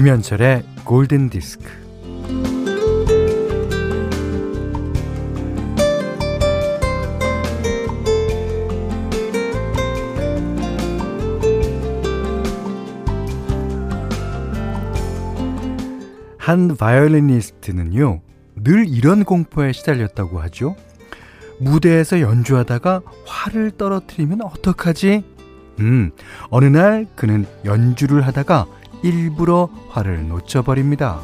김현철의 골든 디스크. 한 바이올리니스트는요, 늘 이런 공포에 시달렸다고 하죠. 무대에서 연주하다가 활을 떨어뜨리면 어떡하지? 음, 어느 날 그는 연주를 하다가 일부러 활을 놓쳐버립니다.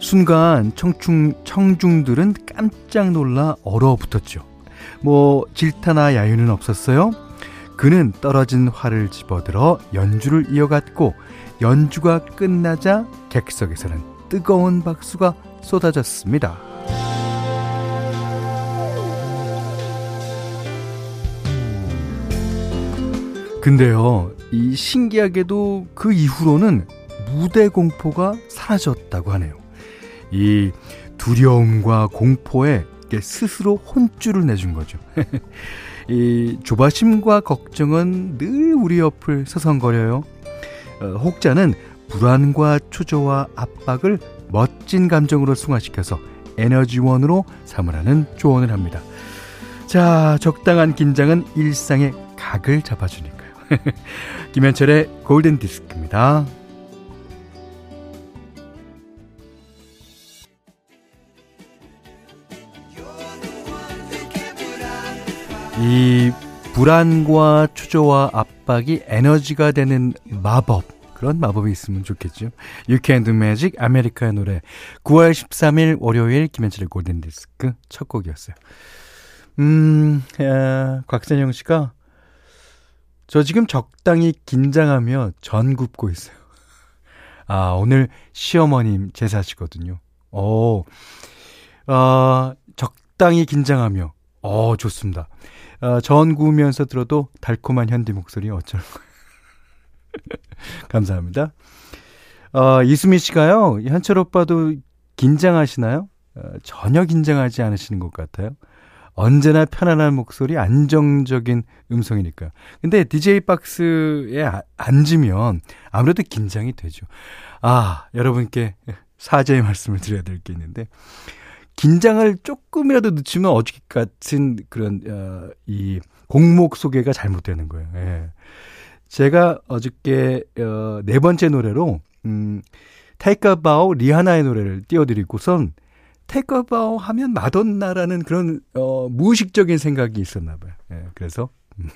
순간 청중, 청중들은 깜짝 놀라 얼어붙었죠. 뭐, 질타나 야유는 없었어요? 그는 떨어진 활을 집어들어 연주를 이어갔고, 연주가 끝나자 객석에서는 뜨거운 박수가 쏟아졌습니다. 근데요, 이 신기하게도 그 이후로는 무대 공포가 사라졌다고 하네요. 이 두려움과 공포에 스스로 혼쭐을 내준 거죠. 이 조바심과 걱정은 늘 우리 옆을 서성거려요. 어, 혹자는 불안과 초조와 압박을 멋진 감정으로 승화시켜서 에너지원으로 삼으라는 조언을 합니다. 자, 적당한 긴장은 일상의 각을 잡아주니까요. 김현철의 골든 디스크입니다. 이 불안과 초조와 압박이 에너지가 되는 마법 그런 마법이 있으면 좋겠죠. You Can Do Magic 아메리카의 노래 9월 13일 월요일 김현철의 골든디스크 첫 곡이었어요. 음, 야, 곽선영 씨가 저 지금 적당히 긴장하며 전 굽고 있어요. 아, 오늘 시어머님 제사시거든요. 오, 어, 적당히 긴장하며, 어, 좋습니다. 어, 전 구우면서 들어도 달콤한 현디 목소리 어쩔 거예요. 감사합니다. 어, 이수미 씨가요, 현철 오빠도 긴장하시나요? 어, 전혀 긴장하지 않으시는 것 같아요. 언제나 편안한 목소리, 안정적인 음성이니까요. 근데 DJ 박스에 아, 앉으면 아무래도 긴장이 되죠. 아, 여러분께 사죄의 말씀을 드려야 될 게 있는데, 긴장을 조금이라도 늦추면 어저께 같은 그런, 어, 이 공목 소개가 잘못되는 거예요. 예. 제가 어저께 어, 네 번째 노래로 음, 테이크바우 리하나의 노래를 띄워드리고선 테이크바우 하면 마돈나라는 그런 어, 무의식적인 생각이 있었나 봐요. 예, 그래서 음,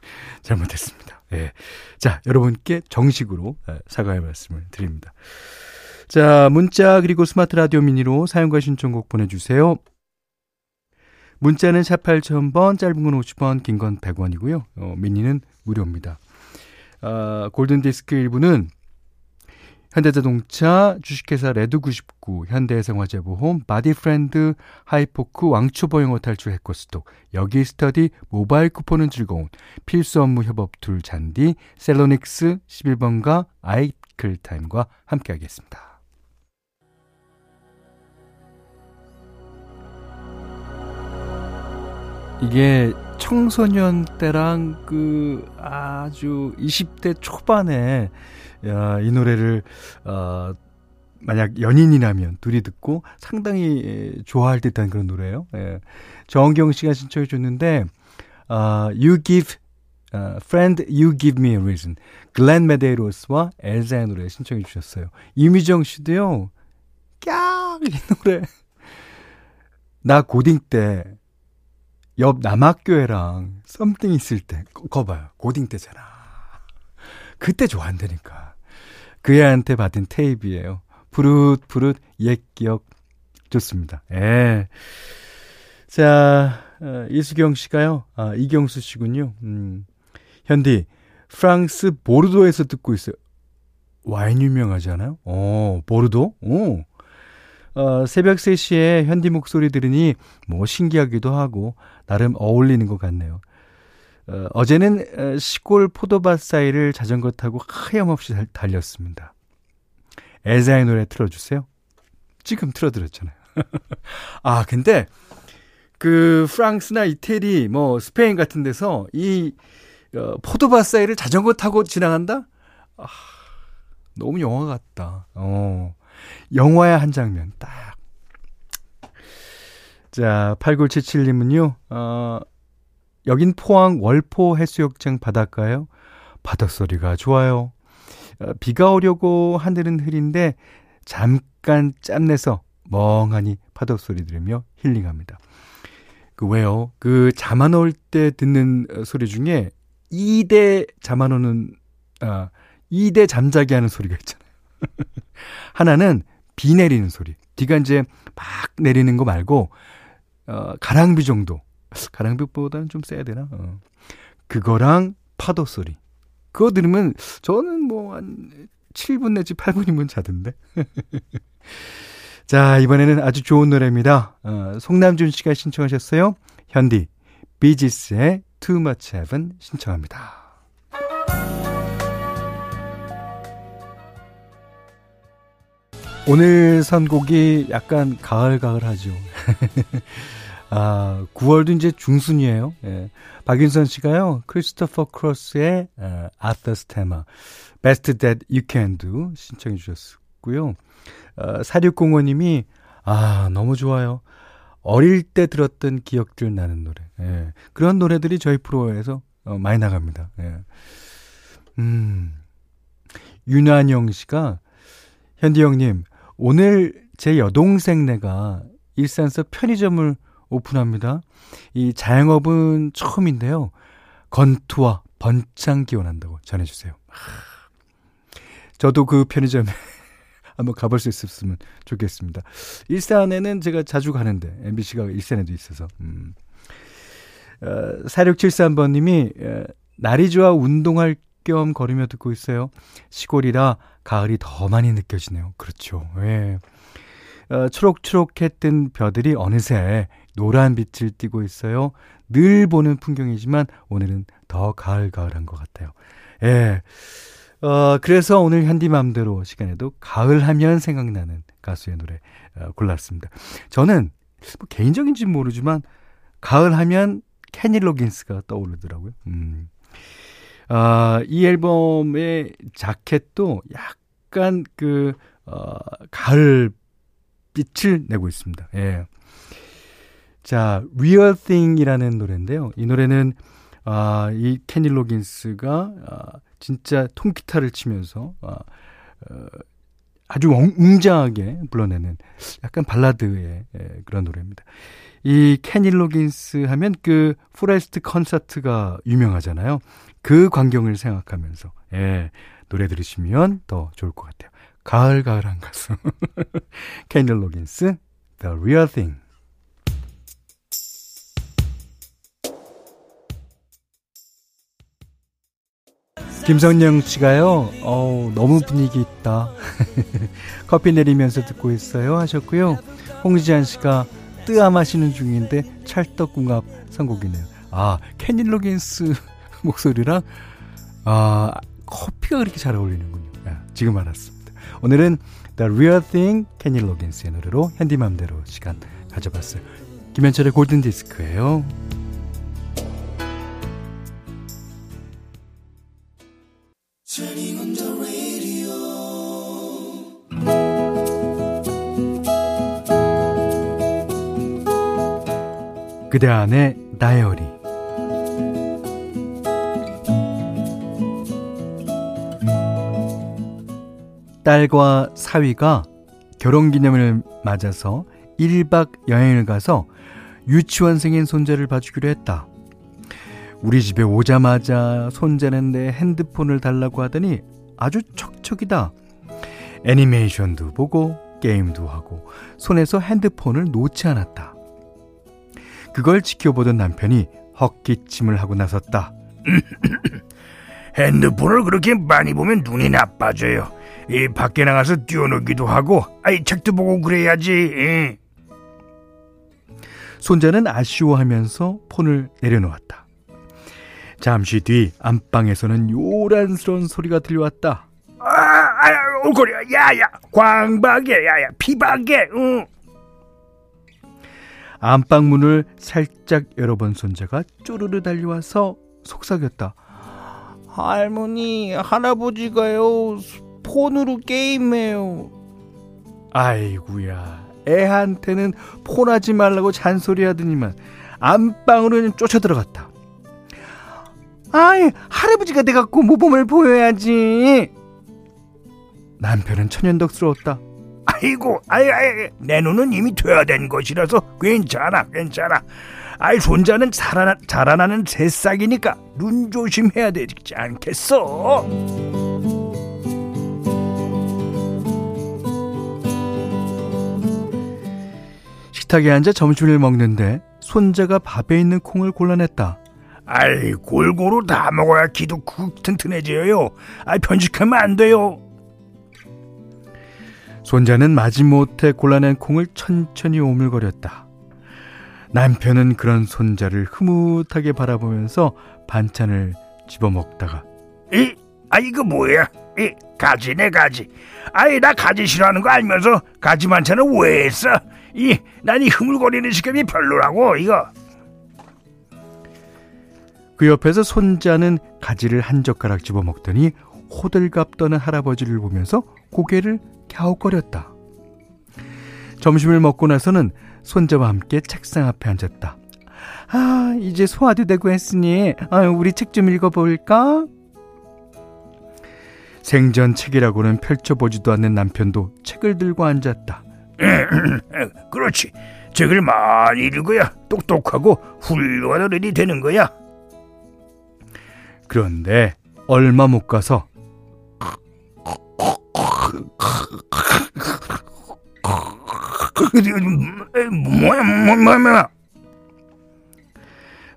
잘못했습니다. 예. 자, 여러분께 정식으로 예, 사과의 말씀을 드립니다. 자, 문자 그리고 스마트 라디오 미니로 사연과 신청곡 보내주세요. 문자는 샵 8000번, 짧은 건 50원, 긴 건 100원이고요. 어, 미니는 무료입니다. 어, 골든디스크 1부는 현대자동차, 주식회사 레드99, 현대해상화재보험, 바디프렌드, 하이포크, 왕초보 영어 탈출 해커스톡, 여기스터디, 모바일 쿠폰은 즐거운, 필수 업무 협업 툴 잔디, 셀로닉스 11번가, 아이클타임과 함께하겠습니다. 이게 청소년 때랑 그 아주 20대 초반에 야, 이 노래를 어 만약 연인이라면 둘이 듣고 상당히 좋아할 듯한 그런 노래예요. 예. 정경 씨가 신청해 줬는데 어, You Give uh, Friend You Give Me a Reason 글렌 메데이로스와 엘자의 노래 신청해 주셨어요. 이미정 씨도요. 깍! 이 노래 나 고딩 때 옆 남학교애랑 something 있을 때, 거 봐요. 고딩 때잖아. 그때 좋아한다니까. 그 애한테 받은 테이프예요. 푸릇, 옛 기억. 좋습니다. 예. 자, 어, 이수경 씨가요. 아, 이경수 씨군요. 음. 현디, 프랑스 보르도에서 듣고 있어요. 와인 유명하잖아요. 어, 보르도? 오. 어, 새벽 3시에 현디 목소리 들으니 뭐 신기하기도 하고 나름 어울리는 것 같네요. 어, 어제는 어, 시골 포도밭 사이를 자전거 타고 하염없이 달렸습니다. 엘자의 노래 틀어주세요. 지금 틀어드렸잖아요. 아, 근데 그 프랑스나 이태리, 뭐 스페인 같은 데서 이 어, 포도밭 사이를 자전거 타고 지나간다? 아, 너무 영화 같다. 어. 영화의 한 장면, 딱. 자, 8977님은요, 어, 여긴 포항 월포 해수욕장 바닷가요. 바닷소리가 좋아요. 어, 비가 오려고 하늘은 흐린데 잠깐 짬내서 멍하니 파도 소리 들으며 힐링합니다. 그 왜요? 그잠안올때 듣는 소리 중에 2대 잠안 오는 아 2대 잠자게 하는 소리가 있잖아요. 하나는 비 내리는 소리. 비가 이제 막 내리는 거 말고 어 가랑비 정도. 가랑비보다는 좀 세야 되나? 어. 그거랑 파도 소리. 그거 들으면 저는 뭐 한 7분 내지 8분이면 자던데. 자, 이번에는 아주 좋은 노래입니다. 어, 송남준 씨가 신청하셨어요. 현디, 비지스의 Too Much Heaven 신청합니다. 오늘 선곡이 약간 가을가을하죠. 아, 9월도 이제 중순이에요. 예. 박윤선 씨가요, 크리스토퍼 크로스의 어, 아더 스 테마, Best That You Can Do 신청해 주셨고요. 어, 4605님이, 아, 너무 좋아요. 어릴 때 들었던 기억들 나는 노래. 예. 그런 노래들이 저희 프로에서 어, 많이 나갑니다. 예. 음. 윤한영 씨가, 현디 형님, 오늘 제 여동생네가 일산서 편의점을 오픈합니다. 이 자영업은 처음인데요. 건투와 번창 기원한다고 전해주세요. 저도 그 편의점에 한번 가볼 수 있었으면 좋겠습니다. 일산에는 제가 자주 가는데 MBC가 일산에도 있어서. 음. 어, 4673번님이 어, 날이 좋아 운동할 겸 걸으며 듣고 있어요. 시골이라 가을이 더 많이 느껴지네요. 그렇죠. 예. 어, 초록초록했던 벼들이 어느새 노란 빛을 띠고 있어요. 늘 보는 풍경이지만 오늘은 더 가을가을한 것 같아요. 예. 어, 그래서 오늘 현디맘대로 시간에도 가을 하면 생각나는 가수의 노래 어, 골랐습니다. 저는 뭐 개인적인지 모르지만 가을 하면 캐니 로긴스가 떠오르더라고요. 음. 아, 이 앨범의 자켓도 약간 그, 어, 가을 빛을 내고 있습니다. 예. 자, Real Thing이라는 노래인데요. 이 노래는 아, 이 케니 로긴스가 아, 진짜 통기타를 치면서 아, 어, 아주 웅장하게 불러내는 약간 발라드의 예, 그런 노래입니다. 이 케니 로긴스 하면 그 Forest 콘서트가 유명하잖아요. 그 광경을 생각하면서 예, 노래 들으시면 더 좋을 것 같아요. 가을가을한 가수 케니 로긴스 The Real Thing 김성령 씨가요, 어우, 너무 분위기 있다. 커피 내리면서 듣고 있어요. 하셨고요. 홍지한 씨가 뜨아 마시는 중인데 찰떡궁합 선곡이네요. 아, 케니 로긴스 목소리랑, 아, 커피가 그렇게 잘 어울리는군요. 아, 지금 알았습니다. 오늘은 The Real Thing 케니 로긴스의 노래로 현디맘대로 시간 가져봤어요. 김현철의 골든 디스크예요. 그대 안의 다이어리 딸과 사위가 결혼기념을 맞아서 1박 여행을 가서 유치원생인 손자를 봐주기로 했다. 우리 집에 오자마자 손자는 내 핸드폰을 달라고 하더니 아주 척척이다. 애니메이션도 보고 게임도 하고 손에서 핸드폰을 놓지 않았다. 그걸 지켜보던 남편이 헛기침을 하고 나섰다. 핸드폰을 그렇게 많이 보면 눈이 나빠져요. 이 밖에 나가서 뛰어놀기도 하고, 아이 책도 보고 그래야지. 손자는 아쉬워하면서 폰을 내려놓았다. 잠시 뒤 안방에서는 요란스러운 소리가 들려왔다. 아, 아, 오거려, 야야, 광박에, 야야, 피박에, 응. 안방 문을 살짝 열어본 손자가 쪼르르 달려와서 속삭였다. 할머니, 할아버지가요, 폰으로 게임해요. 아이구야, 애한테는 폰하지 말라고 잔소리 하더니만, 안방으로는 쫓아 들어갔다. 아이, 할아버지가 돼갖고 모범을 보여야지. 남편은 천연덕스러웠다. 아이고, 아이, 아이, 내 눈은 이미 퇴화된 것이라서 괜찮아, 괜찮아. 아이, 손자는 자라나, 자라나는 새싹이니까 눈 조심해야 되지 않겠어? 식탁에 앉아 점심을 먹는데 손자가 밥에 있는 콩을 골라냈다. 아이, 골고루 다 먹어야 기도 쿡 튼튼해져요. 아이, 편식하면 안 돼요. 손자는 마지못해 골라낸 콩을 천천히 오물거렸다. 남편은 그런 손자를 흐뭇하게 바라보면서 반찬을 집어먹다가 이, 아 이거 뭐야? 이 가지네 가지. 아이 나 가지 싫어하는 거 알면서 가지 반찬을 왜 했어? 이 난 이 흐물거리는 식감이 별로라고 이거. 그 옆에서 손자는 가지를 한 젓가락 집어 먹더니 호들갑 떠는 할아버지를 보면서 고개를 갸웃거렸다. 점심을 먹고 나서는 손자와 함께 책상 앞에 앉았다. 아, 이제 소화도 되고 했으니, 아, 우리 책 좀 읽어볼까? 생전 책이라고는 펼쳐보지도 않는 남편도 책을 들고 앉았다. 그렇지. 책을 많이 읽어야 똑똑하고 훌륭한 어른이 되는 거야. 그런데 얼마 못 가서 뭐야, 뭐야, 뭐야.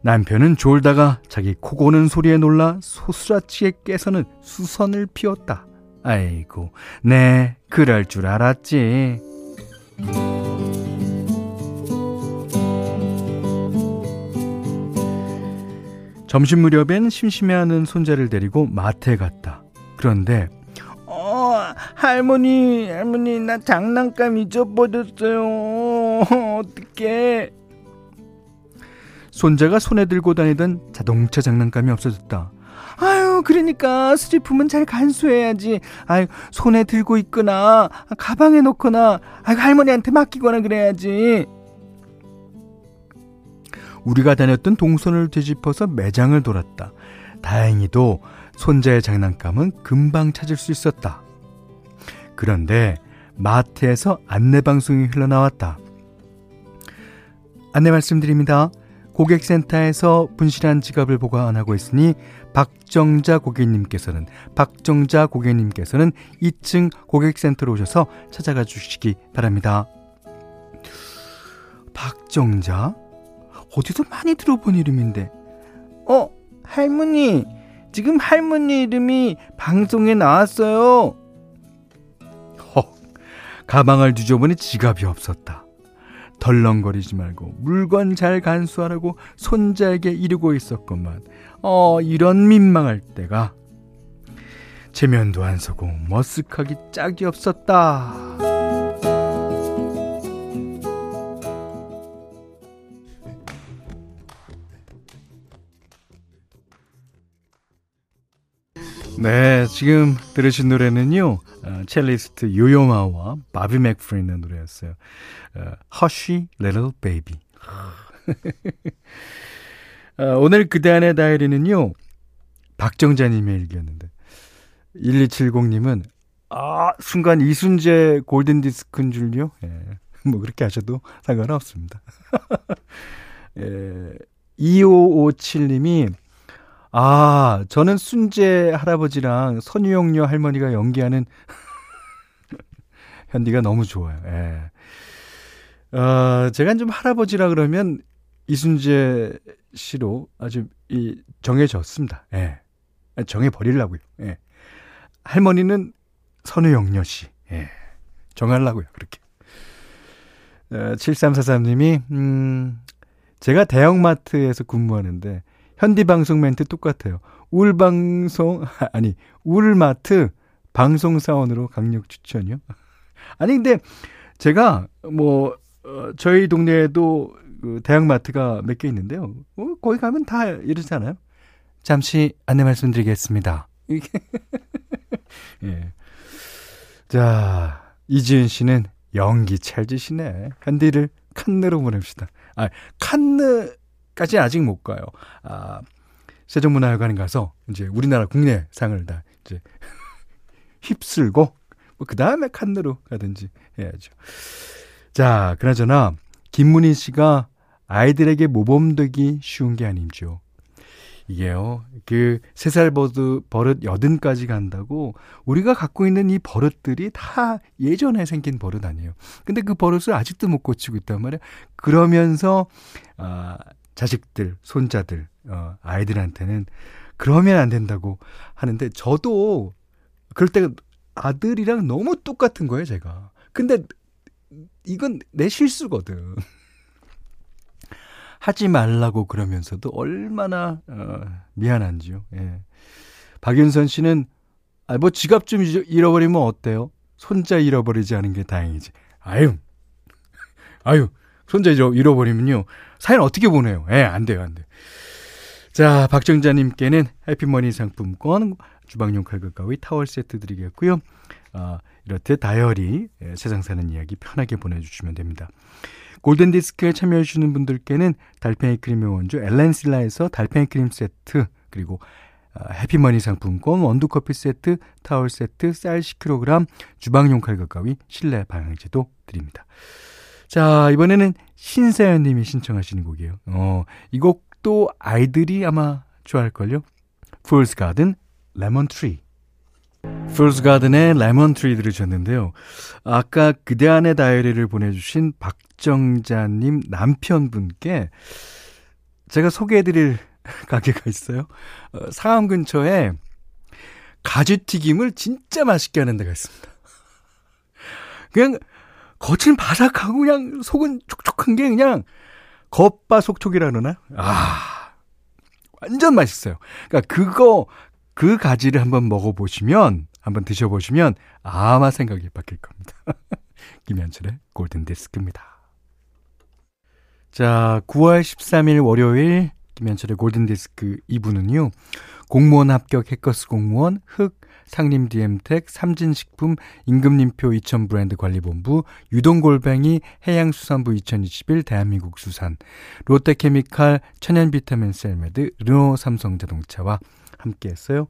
남편은 졸다가 자기 코 고는 소리에 놀라 소스라치게 깨서는 수선을 피웠다. 아이고, 네, 그럴 줄 알았지. 점심 무렵엔 심심해하는 손자를 데리고 마트에 갔다. 그런데 어, 할머니, 할머니, 나 장난감 잊어버렸어요. 어떡해. 손자가 손에 들고 다니던 자동차 장난감이 없어졌다. 아유, 그러니까 수제품은 잘 간수해야지. 아유, 손에 들고 있거나, 가방에 넣거나, 아유, 할머니한테 맡기거나 그래야지. 우리가 다녔던 동선을 되짚어서 매장을 돌았다. 다행히도 손자의 장난감은 금방 찾을 수 있었다. 그런데 마트에서 안내 방송이 흘러나왔다. 안내 말씀드립니다. 고객센터에서 분실한 지갑을 보관하고 있으니 박정자 고객님께서는 박정자 고객님께서는 2층 고객센터로 오셔서 찾아가 주시기 바랍니다. 박정자? 어디서 많이 들어본 이름인데. 어, 할머니. 지금 할머니 이름이 방송에 나왔어요. 헉, 가방을 뒤져보니 지갑이 없었다. 덜렁거리지 말고 물건 잘 간수하라고 손자에게 이르고 있었건만 어 이런 민망할 때가 체면도 안 서고 머쓱하기 짝이 없었다. 네, 지금 들으신 노래는요, 어, 첼리스트 요요마와 바비 맥프린의 노래였어요. 어, Hushy Little Baby. 어, 오늘 그대 안의 다이리는요, 박정자님의 일기였는데, 1270님은, 아, 순간 이순재 골든디스크인 줄요? 예, 뭐 그렇게 하셔도 상관은 없습니다. 예, 2557님이, 아, 저는 순재 할아버지랑 선유영녀 할머니가 연기하는 현디가 너무 좋아요. 예. 어, 제가 좀 할아버지라 그러면 이순재 씨로 아주 이 정해졌습니다. 예. 정해 버리려고요. 예. 할머니는 선우영녀 씨. 예. 정하려고요. 그렇게. 어, 7343님이 음, 제가 대형마트에서 근무하는데 현디 방송 멘트 똑같아요. 울 방송 아니 울마트 방송 사원으로 강력 추천이요. 아니 근데 제가 뭐 어, 저희 동네에도 그 대형마트가 몇 개 있는데요. 어, 거기 가면 다 이러잖아요. 잠시 안내 말씀드리겠습니다. 예. 자, 이지은 씨는 연기 찰지시네. 현디를 칸느로 보냅시다. 아, 칸느 까지 아직 못 가요. 아, 세종문화회관에 가서 이제 우리나라 국내 상을 다 이제 휩쓸고 뭐 그 다음에 칸느로 가든지 해야죠. 자, 그나저나 김문희 씨가 아이들에게 모범되기 쉬운 게 아니죠. 이게요, 그, 세 살 버릇 여든까지 간다고, 우리가 갖고 있는 이 버릇들이 다 예전에 생긴 버릇 아니에요. 근데 그 버릇을 아직도 못 고치고 있단 말이에요. 그러면서, 아, 자식들, 손자들, 어, 아이들한테는 그러면 안 된다고 하는데, 저도, 그럴 때 아들이랑 너무 똑같은 거예요, 제가. 근데, 이건 내 실수거든. 하지 말라고 그러면서도 얼마나 어, 미안한지요. 예. 박윤선 씨는 아, 뭐 지갑 좀 잃어버리면 어때요? 손자 잃어버리지 않은 게 다행이지. 아유, 아유, 손자 잃어버리면요. 사연 어떻게 보내요? 예, 안 돼요, 안 돼. 자, 박정자님께는 해피머니 상품권, 주방용 칼과 가위, 타월 세트 드리겠고요. 아, 이렇듯 다이어리, 예, 세상 사는 이야기 편하게 보내주시면 됩니다. 골든디스크에 참여해주시는 분들께는 달팽이 크림의 원조 엘렌실라에서 달팽이 크림 세트 그리고 아, 해피머니 상품권, 원두커피 세트, 타월 세트, 쌀 10kg, 주방용 칼과 가위, 실내 방향제도 드립니다. 자, 이번에는 신세연님이 신청하시는 곡이에요. 어, 이 곡도 아이들이 아마 좋아할걸요? Fool's Garden, Lemon Tree. Fool's Garden의 Lemon Tree 들으셨는데요. 아까 그대 안의 다이어리를 보내주신 박 박정자님 남편분께 제가 소개해드릴 가게가 있어요. 어, 상암 근처에 가지튀김을 진짜 맛있게 하는 데가 있습니다. 그냥 겉은 바삭하고 그냥 속은 촉촉한 게 그냥 겉바속촉이라 그러나? 아, 완전 맛있어요. 그러니까 그거, 그 가지를 한번 먹어보시면, 한번 드셔보시면 아마 생각이 바뀔 겁니다. 김현철의 골든디스크입니다. 자, 9월 13일 월요일 김현철의 골든디스크 2부는요. 공무원 합격 해커스 공무원 흑 상림 디엠텍 삼진식품 임금님표 2000 브랜드 관리본부 유동골뱅이 해양수산부 2021 대한민국 수산 롯데케미칼 천연비타민 셀메드 르노 삼성자동차와 함께했어요.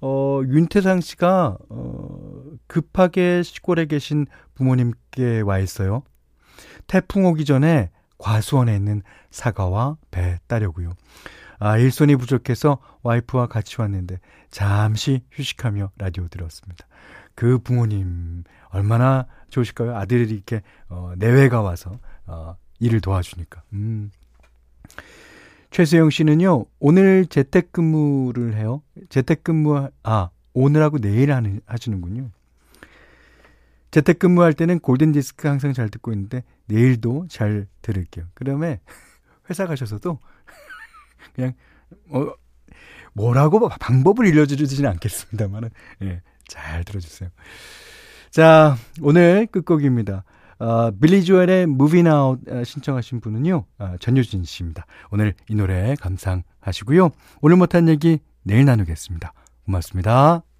어, 윤태상 씨가 어, 급하게 시골에 계신 부모님께 와 있어요. 태풍 오기 전에 과수원에 있는 사과와 배 따려고요. 아, 일손이 부족해서 와이프와 같이 왔는데 잠시 휴식하며 라디오 들었습니다. 그 부모님 얼마나 좋으실까요? 아들이 이렇게 어, 내외가 와서 어, 일을 도와주니까. 음. 최수영 씨는요, 오늘 재택근무를 해요. 재택근무, 아, 오늘하고 내일 하는, 하시는군요. 재택근무할 때는 골든디스크 항상 잘 듣고 있는데 내일도 잘 들을게요. 그다음에 회사 가셔서도 그냥 뭐 뭐라고 방법을 일러주지는 않겠습니다만은 예, 잘 들어주세요. 자 오늘 끝곡입니다. 어, 빌리 조엘의 Out 어, 신청하신 분은요 어, 전효진 씨입니다. 오늘 이 노래 감상하시고요. 오늘 못한 얘기 내일 나누겠습니다. 고맙습니다.